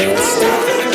stop.